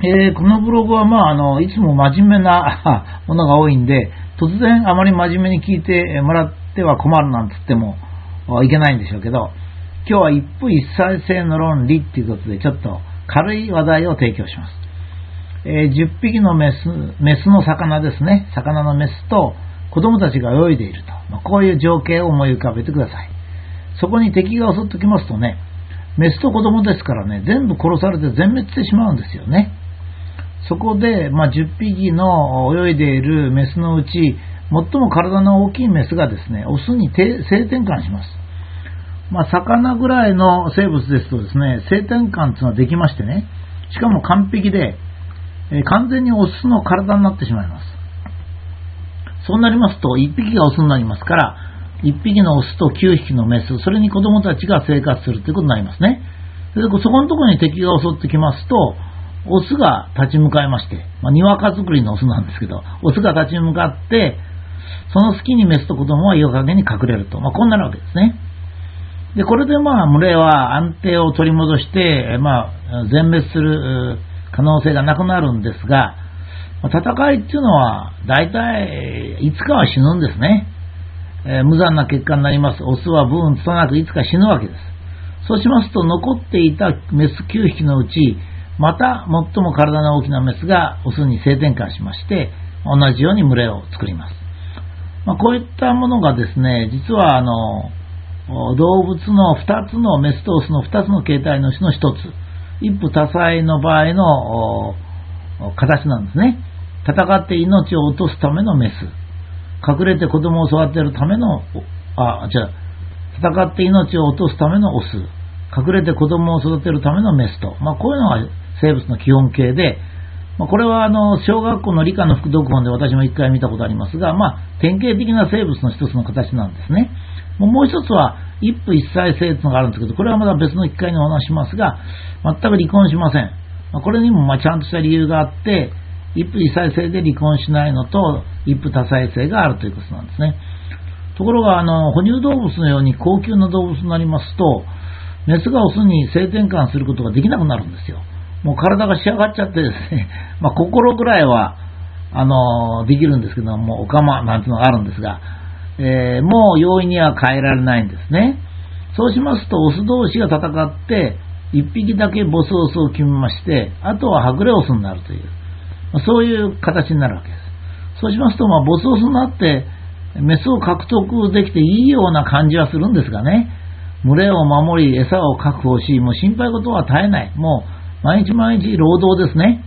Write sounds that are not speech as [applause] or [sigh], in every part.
えー、このブログは、まあ、あの、いつも真面目な [laughs] ものが多いんで、突然あまり真面目に聞いてもらっては困るなんつってもいけないんでしょうけど、今日は一夫一妻制の論理っていうことで、ちょっと軽い話題を提供します。えー、10匹のメス、メスの魚ですね。魚のメスと子供たちが泳いでいると。まあ、こういう情景を思い浮かべてください。そこに敵が襲ってきますとね、メスと子供ですからね、全部殺されて全滅してしまうんですよね。そこで、まあ、10匹の泳いでいるメスのうち、最も体の大きいメスがですね、オスに性転換します。まあ、魚ぐらいの生物ですとですね、性転換というのはできましてね、しかも完璧で、え、完全にオスの体になってしまいます。そうなりますと、1匹がオスになりますから、1匹のオスと9匹のメス、それに子供たちが生活するということになりますね。でそこのところに敵が襲ってきますと、オスが立ち向かいまして、まあ、にわか作りのオスなんですけど、オスが立ち向かって、その隙にメスと子供は岩陰に隠れると。まあ、こんなるわけですね。で、これでまあ、群れは安定を取り戻して、まあ、全滅する可能性がなくなるんですが、戦いっていうのは、大体、いつかは死ぬんですね。えー、無残な結果になります。オスはブーンつたなくいつか死ぬわけです。そうしますと、残っていたメス9匹のうち、また最も体の大きなメスがオスに性転換しまして、同じように群れを作ります。まあ、こういったものがですね、実はあの、動物の2つのメスとオスの2つの形態のうちの1つ、一夫多妻の場合の形なんですね。戦って命を落とすためのメス。隠れて子供を育てるための、あ、じゃ、戦って命を落とすためのオス。隠れて子供を育てるためのメスと。まあ、こういうのが生物の基本形で、まあ、これはあの小学校の理科の副読本で私も一回見たことありますが、まあ、典型的な生物の一つの形なんですね。もう一つは一夫一妻制というのがあるんですけど、これはまだ別の機会にお話しますが、全く離婚しません。まあ、これにもまちゃんとした理由があって、一夫一妻制で離婚しないのと、一夫多妻制があるということなんですね。ところが、あの、哺乳動物のように高級な動物になりますと、メスがオスに性転換することができなくなるんですよ。もう体が仕上がっちゃってですね、[laughs] まあ、心ぐらいは、あの、できるんですけども、おかまなんていうのがあるんですが、えー、もう容易には変えられないんですね。そうしますと、オス同士が戦って、1匹だけボスオスを決めまして、あとははぐれオスになるという、まあ、そういう形になるわけです。そうしますと、まあ、ボスオスになって、メスを獲得できていいような感じはするんですがね、群れを守り、餌を確保し、もう心配事は絶えない。もう、毎日毎日労働ですね。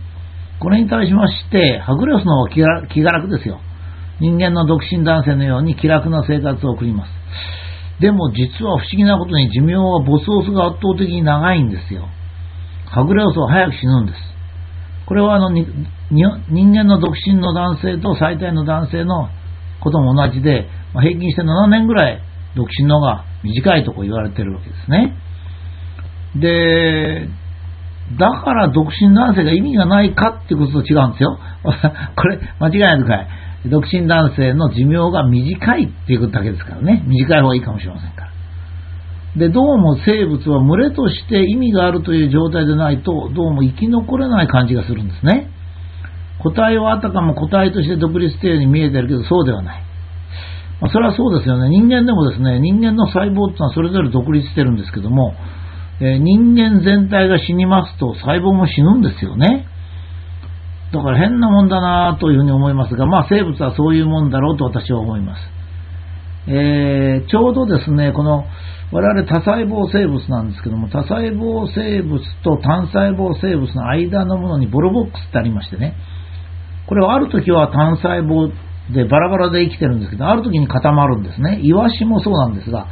これに対しまして、ハグレオスの方が気が楽ですよ。人間の独身男性のように気楽な生活を送ります。でも実は不思議なことに寿命はボスオスが圧倒的に長いんですよ。はぐれオスは早く死ぬんです。これはあの人間の独身の男性と最大の男性のことも同じで、まあ、平均して7年ぐらい独身の方が短いとこ言われてるわけですね。で、だから独身男性が意味がないかってことと違うんですよ。[laughs] これ、間違いないでください。独身男性の寿命が短いっていうことだけですからね。短い方がいいかもしれませんから。で、どうも生物は群れとして意味があるという状態でないと、どうも生き残れない感じがするんですね。個体はあたかも個体として独立しているように見えてるけど、そうではない。まあ、それはそうですよね。人間でもですね、人間の細胞っていうのはそれぞれ独立してるんですけども、え、人間全体が死にますと細胞も死ぬんですよね。だから変なもんだなというふうに思いますが、まあ生物はそういうもんだろうと私は思います。えー、ちょうどですね、この我々多細胞生物なんですけども、多細胞生物と単細胞生物の間のものにボロボックスってありましてね、これはある時は単細胞でバラバラで生きてるんですけど、ある時に固まるんですね。イワシもそうなんですが、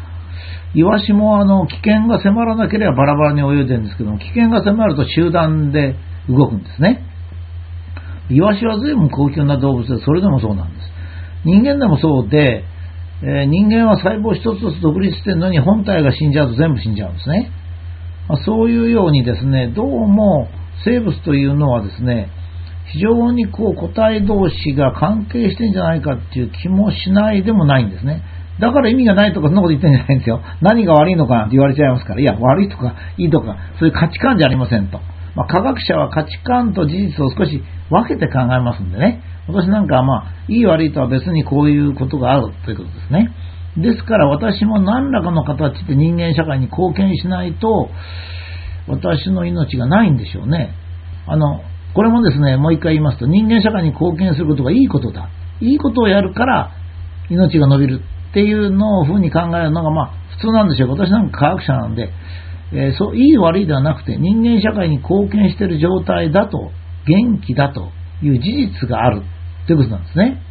イワシもあの危険が迫らなければバラバラに泳いでるんですけども、危険が迫ると集団で動くんですね。イワシは随分高級な動物で、それでもそうなんです。人間でもそうで、えー、人間は細胞一つずつ独立してるのに本体が死んじゃうと全部死んじゃうんですね。まあ、そういうようにですね、どうも生物というのはですね、非常にこう個体同士が関係してんじゃないかっていう気もしないでもないんですね。だから意味がないとかそんなこと言ってんじゃないんですよ。何が悪いのかなんて言われちゃいますから、いや、悪いとかいいとか、そういう価値観じゃありませんと。まあ、科学者は価値観と事実を少し分けて考えますんでね、私なんかはまあ、いい悪いとは別にこういうことがあるということですね。ですから私も何らかの形で人間社会に貢献しないと、私の命がないんでしょうね。あの、これもですね、もう一回言いますと、人間社会に貢献することがいいことだ。いいことをやるから命が伸びるっていうのをふうに考えるのがまあ普通なんですよ。私なんか科学者なんで、えー、そういい悪いではなくて人間社会に貢献している状態だと、元気だという事実があるということなんですね。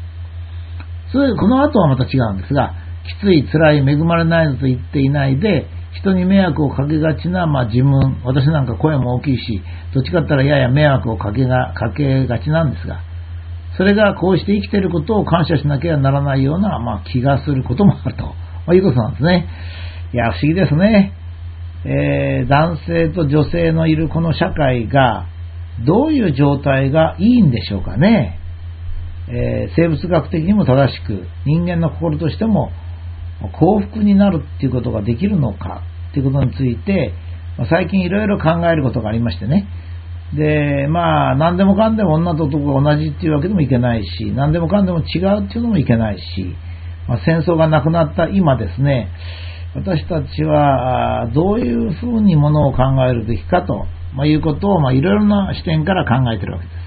それこの後はまた違うんですが、きつい、辛い、恵まれないと言っていないで、人に迷惑をかけがちな、まあ、自分、私なんか声も大きいし、どっちかって言ったらやや迷惑をかけがかけがちなんですが、それがこうして生きていることを感謝しなければならないような、まあ、気がすることもあると、まあ、いうことなんですね。いや、不思議ですね。えー、男性と女性のいるこの社会が、どういう状態がいいんでしょうかね。えー、生物学的にも正しく、人間の心としても幸福になるっていうことができるのかっていうことについて、最近いろいろ考えることがありましてね。で、まあ、何でもかんでも女と男が同じっていうわけでもいけないし、何でもかんでも違うっていうのもいけないし、まあ、戦争がなくなった今ですね、私たちはどういうふうにものを考えるべきかと、まあ、いうことを、まあ、いろいろな視点から考えてるわけです。